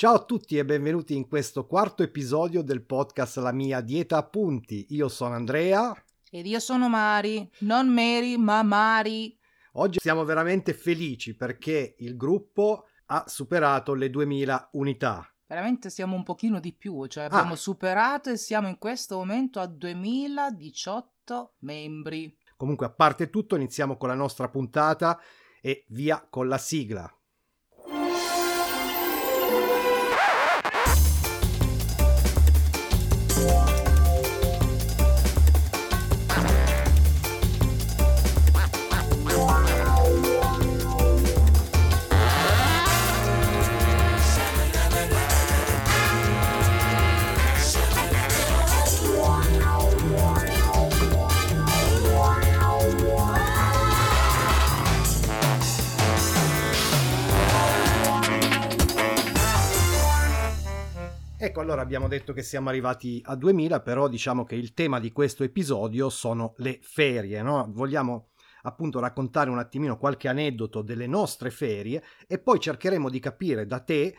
Ciao a tutti e benvenuti in questo quarto episodio del podcast La mia dieta a punti. Io sono Andrea. Ed io sono Mari, non Mary, ma Mari. Oggi siamo veramente felici perché il gruppo ha superato le 2000 unità. Veramente siamo un pochino di più, cioè abbiamo ah. superato e siamo in questo momento a 2018 membri. Comunque, a parte tutto, iniziamo con la nostra puntata e via con la sigla. Allora abbiamo detto che siamo arrivati a 2000, però diciamo che il tema di questo episodio sono le ferie, no? Vogliamo appunto raccontare un attimino qualche aneddoto delle nostre ferie e poi cercheremo di capire da te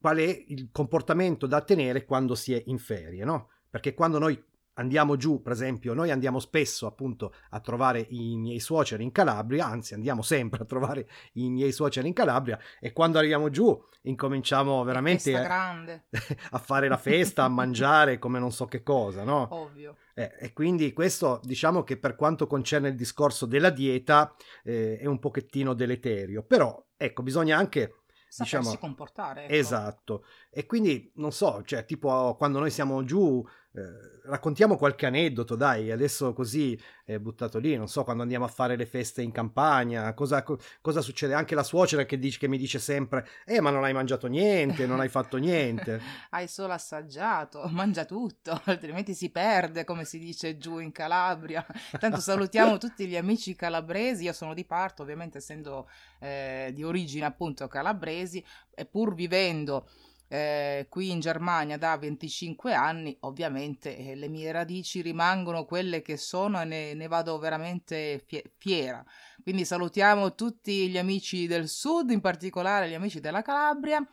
qual è il comportamento da tenere quando si è in ferie, no? Perché quando noi andiamo giù, per esempio, noi andiamo spesso appunto a trovare i miei suoceri in Calabria, anzi andiamo sempre a trovare i miei suoceri in Calabria e quando arriviamo giù incominciamo veramente a, a, fare la festa, a mangiare come non so che cosa, no? Ovvio. Eh, e quindi questo diciamo che per quanto concerne il discorso della dieta eh, è un pochettino deleterio, però ecco bisogna anche Sapersi diciamo, comportare. Ecco. Esatto. E quindi non so, cioè tipo quando noi siamo giù eh, raccontiamo qualche aneddoto, dai, adesso così è buttato lì, non so, quando andiamo a fare le feste in campagna, cosa, co- cosa succede? Anche la suocera che, dice, che, mi dice sempre, eh ma non hai mangiato niente, non hai fatto niente. hai solo assaggiato, mangia tutto, altrimenti si perde, come si dice giù in Calabria. Tanto salutiamo tutti gli amici calabresi, io sono di parto, ovviamente essendo eh, di origine appunto calabresi, e pur vivendo eh, qui in Germania da 25 anni, ovviamente eh, le mie radici rimangono quelle che sono e ne, ne vado veramente fie- fiera. Quindi salutiamo tutti gli amici del sud, in particolare gli amici della Calabria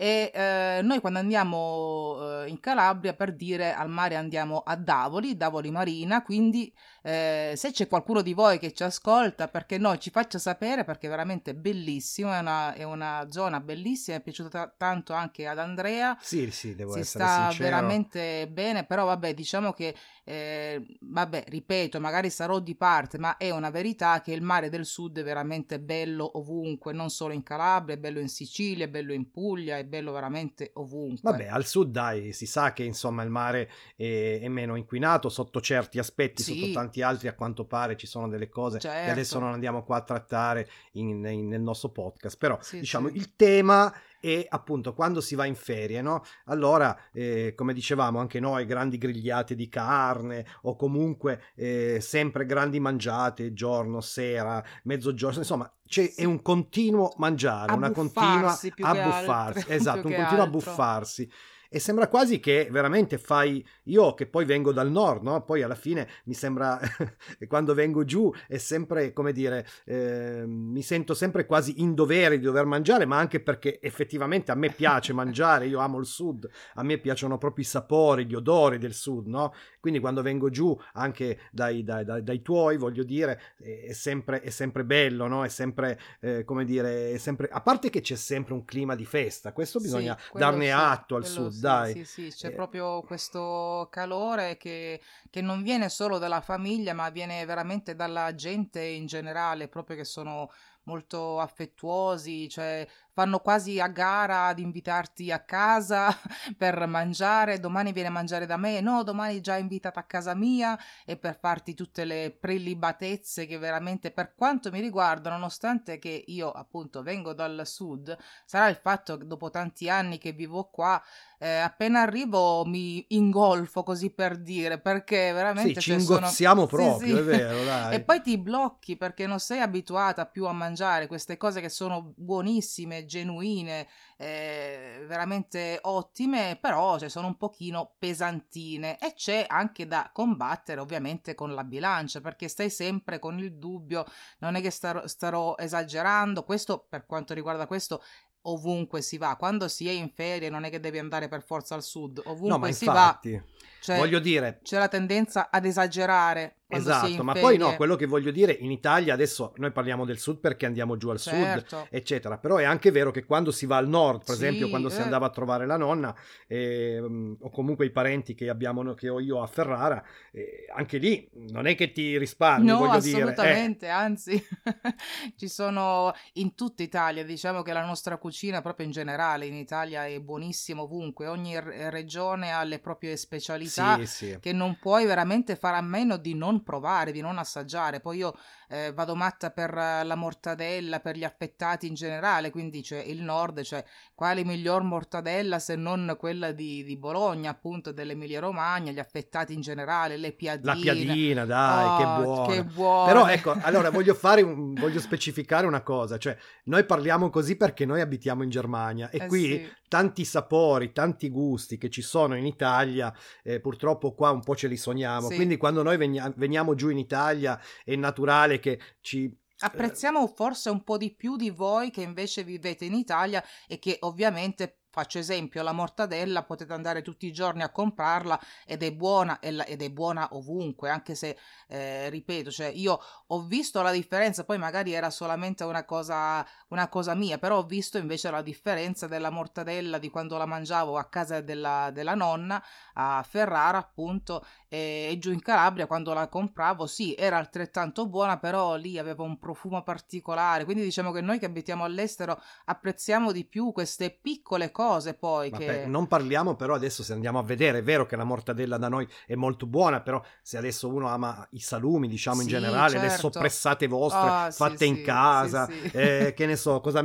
e eh, noi quando andiamo eh, in Calabria per dire al mare andiamo a Davoli, Davoli Marina, quindi eh, se c'è qualcuno di voi che ci ascolta perché noi ci faccia sapere perché è veramente bellissimo, è una, è una zona bellissima, è piaciuta t- tanto anche ad Andrea. Sì, sì, devo si essere sta sincero. veramente bene, però vabbè diciamo che, eh, vabbè ripeto, magari sarò di parte, ma è una verità che il mare del sud è veramente bello ovunque, non solo in Calabria, è bello in Sicilia, è bello in Puglia, è bello veramente ovunque. Vabbè, al sud dai, si sa che insomma il mare è, è meno inquinato sotto certi aspetti, sì. sotto tanti altri a quanto pare ci sono delle cose certo. che adesso non andiamo qua a trattare in, in, nel nostro podcast, però sì, diciamo sì. il tema e appunto quando si va in ferie, no? Allora, eh, come dicevamo, anche noi grandi grigliate di carne o comunque eh, sempre grandi mangiate, giorno, sera, mezzogiorno, insomma, c'è, sì. è un continuo mangiare, una continua abbuffarsi, esatto, un continuo abbuffarsi e sembra quasi che veramente fai io che poi vengo dal nord, no? Poi alla fine mi sembra quando vengo giù è sempre come dire, eh, mi sento sempre quasi in dovere di dover mangiare, ma anche perché effettivamente a me piace mangiare, io amo il sud, a me piacciono proprio i sapori, gli odori del sud, no? Quindi quando vengo giù anche dai, dai, dai, dai tuoi, voglio dire, è sempre, è sempre bello, no? È sempre, eh, come dire, è sempre, a parte che c'è sempre un clima di festa, questo bisogna sì, darne sì, atto al sud sì, dai. Sì, sì, c'è eh. proprio questo calore che, che, non viene solo dalla famiglia, ma viene veramente dalla gente in generale, proprio che sono molto affettuosi, cioè fanno quasi a gara ad invitarti a casa per mangiare, domani viene a mangiare da me, no, domani già invitata a casa mia e per farti tutte le prelibatezze che veramente per quanto mi riguarda, nonostante che io appunto vengo dal sud, sarà il fatto che dopo tanti anni che vivo qua, eh, appena arrivo mi ingolfo così per dire, perché veramente... Sì, ci ingozziamo sono... proprio, sì, sì. è vero, dai. e poi ti blocchi perché non sei abituata più a mangiare queste cose che sono buonissime, genuine, eh, veramente ottime, però cioè, sono un pochino pesantine e c'è anche da combattere ovviamente con la bilancia perché stai sempre con il dubbio, non è che starò, starò esagerando, questo per quanto riguarda questo ovunque si va. Quando si è in ferie non è che devi andare per forza al sud, ovunque no, si infatti, va. Cioè, voglio dire, c'è la tendenza ad esagerare. Esatto, ma poi no, quello che voglio dire, in Italia adesso noi parliamo del sud perché andiamo giù al certo. sud, eccetera, però è anche vero che quando si va al nord, per Sì, esempio quando si eh. andava a trovare la nonna ehm, o comunque i parenti che, abbiamo, che ho io a Ferrara, eh, anche lì non è che ti risparmi, No, voglio dire. eh. assolutamente, anzi, ci sono in tutta Italia, diciamo che la nostra cucina, proprio in generale, in Italia è buonissima ovunque, ogni re- regione ha le proprie specialità Sì, sì. che non puoi veramente fare a meno di non provare, di non assaggiare. Poi io eh, vado matta per eh, la mortadella, per gli affettati in generale, quindi c'è il nord, cioè quale miglior mortadella se non quella di, di Bologna, appunto dell'Emilia Romagna, gli affettati in generale, le piadine. La piadina, dai, Oh, che buona. che buona. Però ecco, allora voglio fare un- voglio specificare una cosa, cioè noi parliamo così perché noi abitiamo in Germania e Eh qui sì. tanti sapori, tanti gusti che ci sono in Italia, eh, purtroppo qua un po' ce li sogniamo. Sì. Quindi quando noi venia- veniamo giù in Italia è naturale che ci Apprezziamo forse un po' di più di voi che invece vivete in Italia e che ovviamente, faccio esempio, la mortadella potete andare tutti i giorni a comprarla ed è buona ed è buona ovunque, anche se, eh, ripeto, cioè io ho visto la differenza, poi magari era solamente una cosa, una cosa mia, però ho visto invece la differenza della mortadella di quando la mangiavo a casa della, della nonna a Ferrara, appunto, e, e giù in Calabria quando la compravo, sì, era altrettanto buona, però lì aveva un profumo particolare. Quindi diciamo che noi che abitiamo all'estero apprezziamo di più queste piccole cose poi Vabbè, che non parliamo però adesso se andiamo a vedere, è vero che la mortadella da noi è molto buona, però se adesso uno ama i salumi, diciamo in Sì, generale, le certo. soppressate vostre Ah, sì, fatte in sì, casa, sì, sì. eh, che ne so, cosa,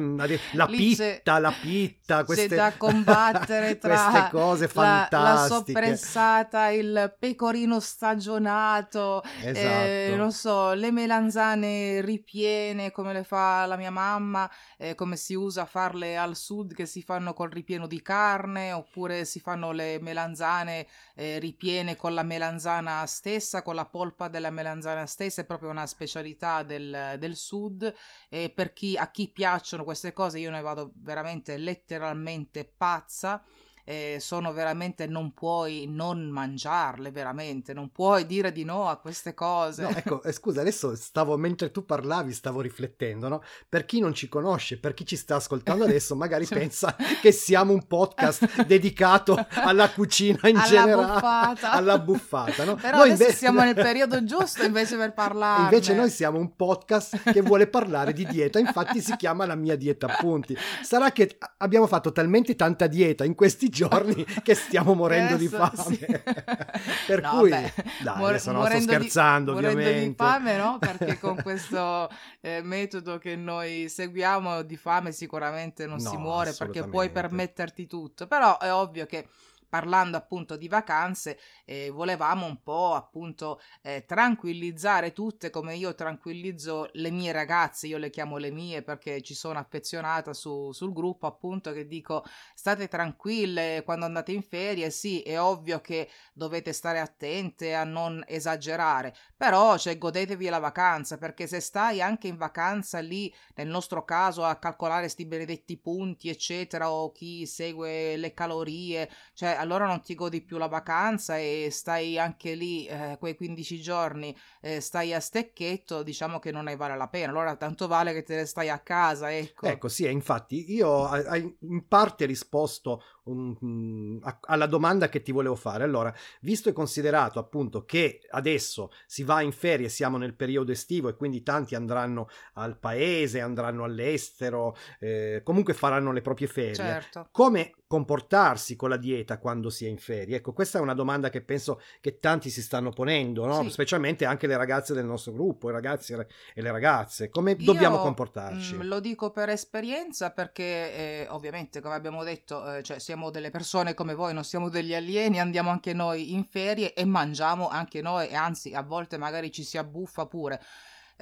la pitta, la pitta, queste, c'è da combattere tra queste cose la, la fantastiche. soppressata, il pecorino stagionato, eh, Esatto. non so, le melanzane ripiene come le fa la mia mamma, eh, come si usa a farle al sud che si fanno col ripieno di carne, oppure si fanno le melanzane eh, ripiene con la melanzana stessa, con la polpa della melanzana stessa, è proprio una specialità del, del sud. E per chi, a chi piacciono queste cose, io ne vado veramente letteralmente pazza. Eh, sono veramente non puoi non mangiarle veramente non puoi dire di no a queste cose No, ecco, eh, scusa, adesso stavo, mentre tu parlavi, stavo riflettendo, no? Per chi non ci conosce, per chi ci sta ascoltando adesso, magari pensa che siamo un podcast dedicato alla cucina in Alla generale, buffata. alla buffata, no? però Noi invece- siamo nel periodo giusto invece per parlarne Invece noi siamo un podcast che vuole parlare di dieta, infatti si chiama La mia dieta appunti. Sarà che abbiamo fatto talmente tanta dieta in questi giorni che stiamo morendo di Adesso, fame. sì. per No, cui, beh, dai, no, sto morendo di- scherzando morendo di ovviamente. fame no perché con questo eh, metodo che noi seguiamo di fame sicuramente non si No, muore perché puoi permetterti tutto però è ovvio che parlando appunto di vacanze eh, volevamo un po' appunto eh, tranquillizzare tutte come io tranquillizzo le mie ragazze io le chiamo le mie perché ci sono affezionata su- sul gruppo appunto che dico state tranquille quando andate in ferie sì è ovvio che dovete stare attente a non esagerare però cioè, godetevi la vacanza perché se stai anche in vacanza lì nel nostro caso a calcolare sti benedetti punti eccetera o chi segue le calorie cioè allora non ti godi più la vacanza e stai anche lì eh, quei 15 giorni eh, stai a stecchetto diciamo che non ne vale la pena allora tanto vale che te ne stai a casa ecco Ecco, sì, infatti io hai- in parte risposto mm, a- alla domanda che ti volevo fare. Allora, visto e considerato appunto che adesso si va in ferie, siamo nel periodo estivo e quindi tanti andranno al paese, andranno all'estero, eh, comunque faranno le proprie ferie. certo Come comportarsi con la dieta quando si è in ferie? Ecco, questa è una domanda che penso che tanti si stanno ponendo, no? Sì. specialmente anche le ragazze del nostro gruppo, i ragazzi e le ragazze. Come dobbiamo Io, comportarci? mm, lo dico per esperienza perché eh, ovviamente come abbiamo detto eh, cioè, siamo delle persone come voi non siamo degli alieni andiamo anche noi in ferie e mangiamo anche noi e anzi a volte magari ci si abbuffa pure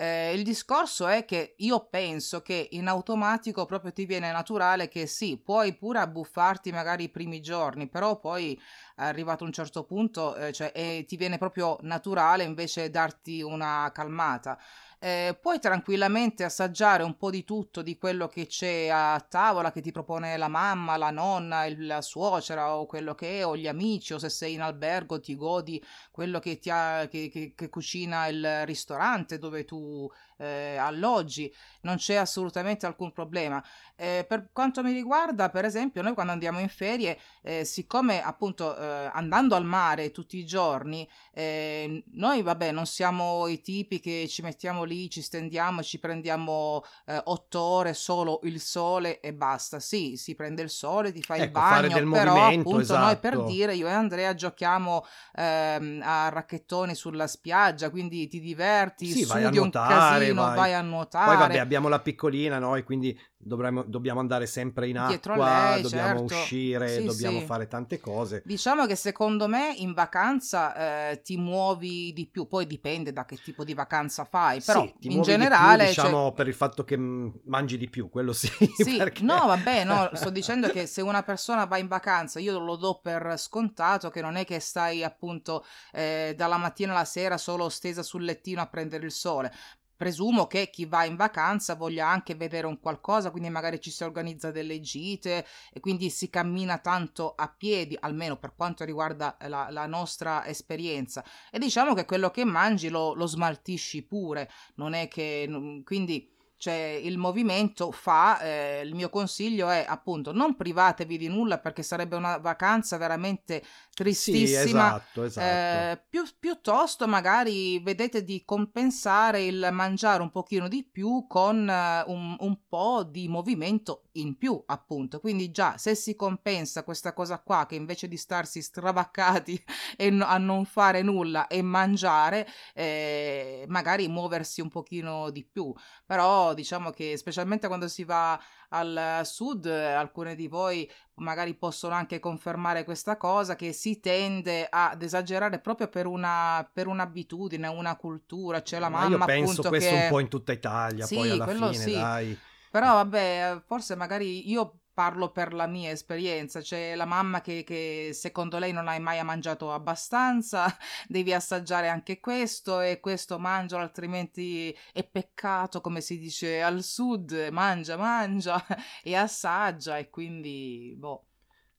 Eh, il discorso è che io penso che in automatico proprio ti viene naturale che sì, puoi pure abbuffarti magari i primi giorni, però poi arrivato a un certo punto eh, cioè, eh, ti viene proprio naturale invece darti una calmata. Eh, puoi tranquillamente assaggiare un po' di tutto di quello che c'è a tavola che ti propone la mamma, la nonna, il, la suocera o quello che è, o gli amici, o se sei in albergo ti godi quello che, ti ha, che, che, che cucina il ristorante dove tu eh, alloggi, non c'è assolutamente alcun problema. Eh, per quanto mi riguarda, per esempio, noi quando andiamo in ferie, eh, siccome appunto eh, andando al mare tutti i giorni, eh, noi vabbè non siamo i tipi che ci mettiamo lì, ci stendiamo, ci prendiamo eh, otto ore solo il sole e basta. Sì, si prende il sole, ti fai ecco, il bagno, però appunto esatto. noi per dire, io e Andrea giochiamo ehm, a racchettoni sulla spiaggia, quindi ti diverti, sì, studi un casino, vai. vai a nuotare. Poi vabbè abbiamo la piccolina noi, quindi dovremmo, dobbiamo andare sempre in acqua, lei, dobbiamo certo. uscire, sì, dobbiamo sì. fare tante cose. Diciamo che secondo me in vacanza eh, ti muovi di più, poi dipende da che tipo di vacanza fai, però sì, in generale... Più, diciamo cioè... per il fatto che mm, mangi di più, quello sì. Sì, perché... no vabbè, no, sto dicendo che se una persona va in vacanza io lo do per scontato che non è che stai appunto eh, dalla mattina alla sera solo stesa sul lettino a prendere il sole, presumo che chi va in vacanza voglia anche vedere un qualcosa, quindi magari ci si organizza delle gite e quindi si cammina tanto a piedi, almeno per quanto riguarda la, la nostra esperienza. E diciamo che quello che mangi lo, lo smaltisci pure, non è che... quindi cioè il movimento fa, eh, il mio consiglio è appunto non privatevi di nulla perché sarebbe una vacanza veramente tristissima, sì, esatto, esatto. Eh, più, piuttosto magari vedete di compensare il mangiare un pochino di più con uh, un, un po' di movimento in più appunto, quindi già se si compensa questa cosa qua che invece di starsi stravaccati e no, a non fare nulla e mangiare, eh, magari muoversi un pochino di più, però diciamo che specialmente quando si va al sud, alcune di voi magari possono anche confermare questa cosa, che si tende ad esagerare proprio per, una, per un'abitudine, una cultura, c'è la mamma Ma io penso appunto questo che... un po' in tutta Italia, sì, poi alla fine, sì. dai. Però vabbè, forse magari io parlo per la mia esperienza, c'è la mamma che, che, secondo lei non hai mai mangiato abbastanza, devi assaggiare anche questo e questo mangio altrimenti è peccato come si dice al sud, mangia, mangia e assaggia e quindi boh.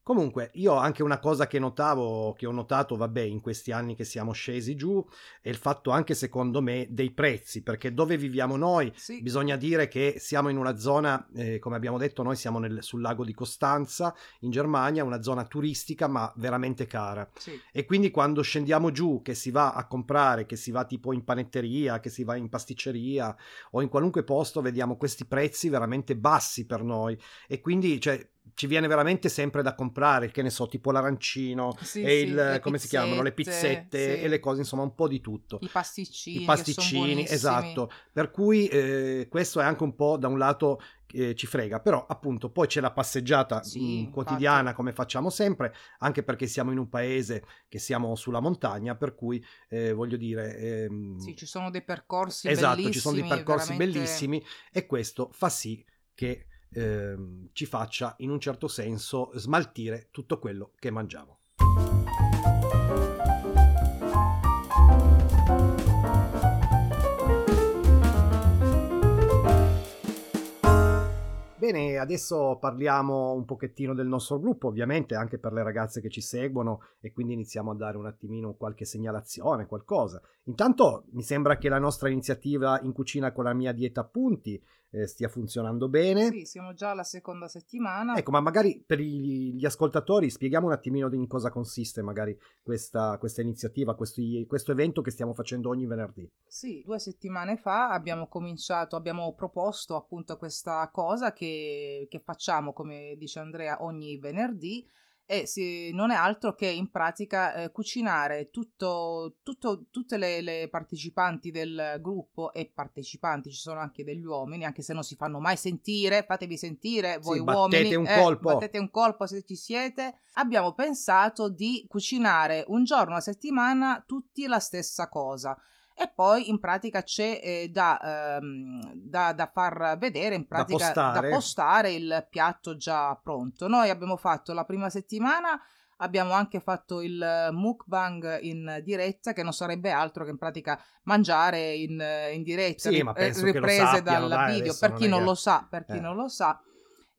Comunque, io anche una cosa che notavo, che ho notato, vabbè, in questi anni che siamo scesi giù, è il fatto anche, secondo me, dei prezzi, perché dove viviamo noi, sì. bisogna dire che siamo in una zona, eh, come abbiamo detto, noi siamo nel, sul lago di Costanza, in Germania, una zona turistica, ma veramente cara. Sì. E quindi quando scendiamo giù, che si va a comprare, che si va tipo in panetteria, che si va in pasticceria o in qualunque posto, vediamo questi prezzi veramente bassi per noi. E quindi, cioè, ci viene veramente sempre da comprare, che ne so, tipo l'arancino sì, e il, sì, come pizzette, si chiamano, le pizzette sì. e le cose, insomma, un po' di tutto. I pasticcini. I pasticcini, esatto. Per cui eh, questo è anche un po' da un lato eh, ci frega, però appunto poi c'è la passeggiata mh, quotidiana infatti. come facciamo sempre, anche perché siamo in un paese che siamo sulla montagna, per cui eh, voglio dire... Ehm, sì, ci sono dei percorsi esatto, bellissimi. ci sono dei percorsi veramente... bellissimi e questo fa sì che ehm, ci faccia in un certo senso smaltire tutto quello che mangiamo. Bene, adesso parliamo un pochettino del nostro gruppo, ovviamente anche per le ragazze che ci seguono e quindi iniziamo a dare un attimino qualche segnalazione, qualcosa. Intanto mi sembra che la nostra iniziativa in cucina con la mia dieta appunti eh, stia funzionando bene. Sì, siamo già alla seconda settimana. Ecco, ma magari per gli ascoltatori spieghiamo un attimino in cosa consiste magari questa, questa iniziativa, questi, questo evento che stiamo facendo ogni venerdì. Sì, due settimane fa abbiamo cominciato, abbiamo proposto appunto questa cosa che, che facciamo, come dice Andrea, ogni venerdì e si, non è altro che in pratica eh, cucinare tutto, tutto, tutte le, le, partecipanti del gruppo e partecipanti, ci sono anche degli uomini, anche se non si fanno mai sentire, fatevi sentire voi sì, uomini, battete un, eh, colpo. battete un colpo se ci siete. Abbiamo pensato di cucinare un giorno a settimana tutti la stessa cosa e poi in pratica c'è eh, da, ehm, da, da, far vedere, in pratica da postare. da postare il piatto già pronto. Noi abbiamo fatto la prima settimana abbiamo anche fatto il mukbang in diretta, che non sarebbe altro che in pratica mangiare in, in diretta, Sì, ri- lo riprese sappiano, dal dai, video, per chi non che- lo sa, per chi Eh. non lo sa.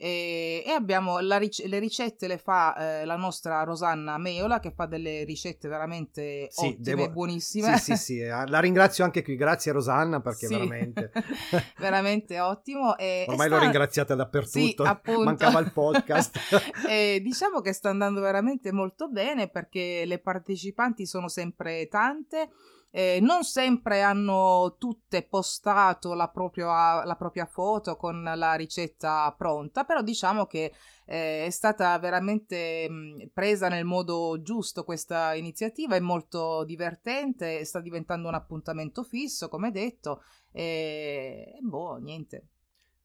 E, e abbiamo ric- le ricette le fa eh, la nostra Rosanna Meola che fa delle ricette veramente Sì, ottime devo- buonissime. Sì, sì, sì, eh, la ringrazio anche qui, grazie Rosanna perché Sì. veramente veramente ottimo. E, e ormai l'ho sta- ringraziata dappertutto, Sì, mancava il podcast. E diciamo che sta andando veramente molto bene perché le partecipanti sono sempre tante. Eh, non sempre hanno tutte postato la propria, la propria foto con la ricetta pronta, però diciamo che eh, è stata veramente mh, presa nel modo giusto questa iniziativa, è molto divertente, sta diventando un appuntamento fisso, come detto, e boh, niente.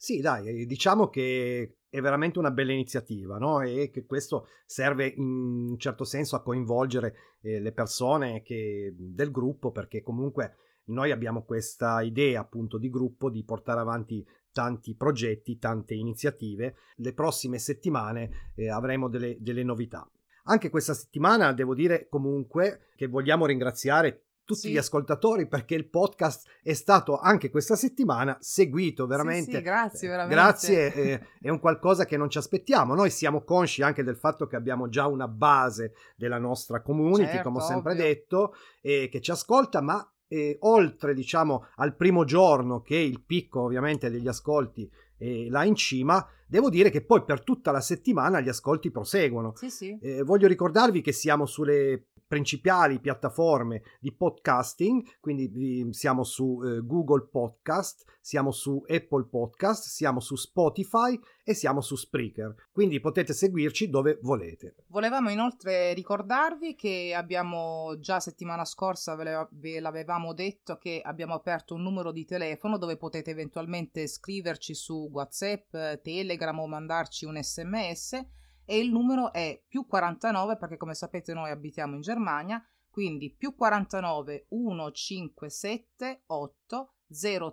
Sì, dai, diciamo che è veramente una bella iniziativa, no? E che questo serve in un certo senso a coinvolgere eh, le persone che- del gruppo, perché comunque noi abbiamo questa idea appunto di gruppo di portare avanti tanti progetti, tante iniziative. Le prossime settimane eh, avremo delle, delle novità. Anche questa settimana devo dire comunque che vogliamo ringraziare tutti Sì. gli ascoltatori perché il podcast è stato anche questa settimana seguito veramente. Sì, sì, grazie, Eh, veramente. Grazie, eh, è un qualcosa che non ci aspettiamo. Noi siamo consci anche del fatto che abbiamo già una base della nostra community, Certo, come ho sempre ovvio. detto, e che ci ascolta, ma eh, oltre diciamo al primo giorno che il picco ovviamente degli ascolti è là in cima, devo dire che poi per tutta la settimana gli ascolti proseguono. Sì, sì. Eh, voglio ricordarvi che siamo sulle principali piattaforme di podcasting, quindi siamo su eh, Google Podcast, siamo su Apple Podcast, siamo su Spotify e siamo su Spreaker. Quindi potete seguirci dove volete. Volevamo inoltre ricordarvi che abbiamo già settimana scorsa ve, l'avevamo detto che abbiamo aperto un numero di telefono dove potete eventualmente scriverci su WhatsApp, Telegram o mandarci un sms e il numero è più 49 perché come sapete noi abitiamo in Germania, quindi più 49 157 8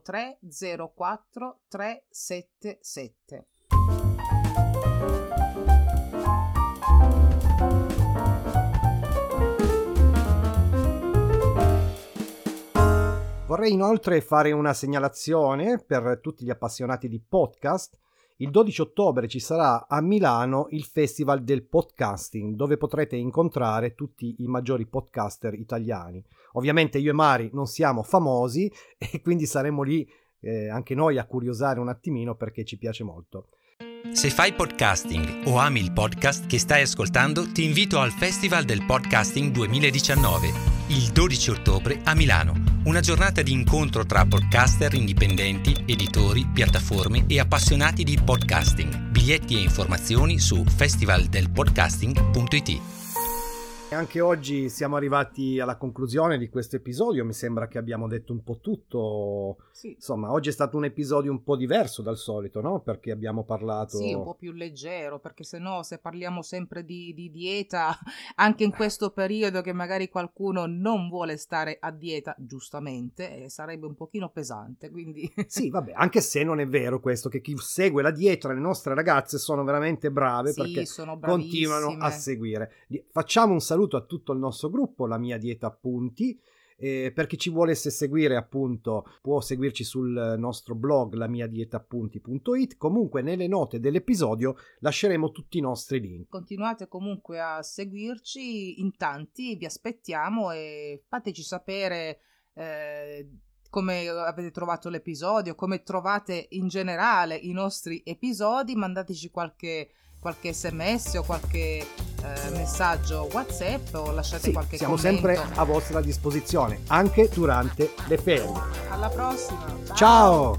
03 04 377. Vorrei inoltre fare una segnalazione per tutti gli appassionati di podcast. Il 12 ottobre ci sarà a Milano il Festival del Podcasting, dove potrete incontrare tutti i maggiori podcaster italiani. Ovviamente io e Mari non siamo famosi e quindi saremo lì eh, anche noi a curiosare un attimino perché ci piace molto. Se fai podcasting o ami il podcast che stai ascoltando, ti invito al Festival del Podcasting 2019, il 12 ottobre a Milano. Una giornata di incontro tra podcaster indipendenti, editori, piattaforme e appassionati di podcasting. Biglietti e informazioni su festivaldelpodcasting.it. Anche oggi siamo arrivati alla conclusione di questo episodio, mi sembra che abbiamo detto un po' tutto. Sì. Insomma, oggi è stato un episodio un po' diverso dal solito, no? Perché abbiamo parlato... Sì, un po' più leggero, perché se no, se parliamo sempre di, di dieta, anche in questo periodo che magari qualcuno non vuole stare a dieta, giustamente, eh, sarebbe un pochino pesante, quindi... Sì, vabbè, anche se non è vero questo, che chi segue la dieta, le nostre ragazze sono veramente brave Sì, perché continuano a seguire. Facciamo un saluto a tutto il nostro gruppo, la mia dieta appunti. eh, per chi ci volesse seguire appunto può seguirci sul nostro blog lamiadietaappunti.it comunque nelle note dell'episodio lasceremo tutti i nostri link. Continuate comunque a seguirci. In tanti, vi aspettiamo e fateci sapere eh, come avete trovato l'episodio, come trovate in generale i nostri episodi, mandateci qualche, qualche sms o qualche eh, messaggio whatsapp o lasciate sì, qualche siamo commento. sempre a vostra disposizione anche durante le ferie Alla prossima! ciao.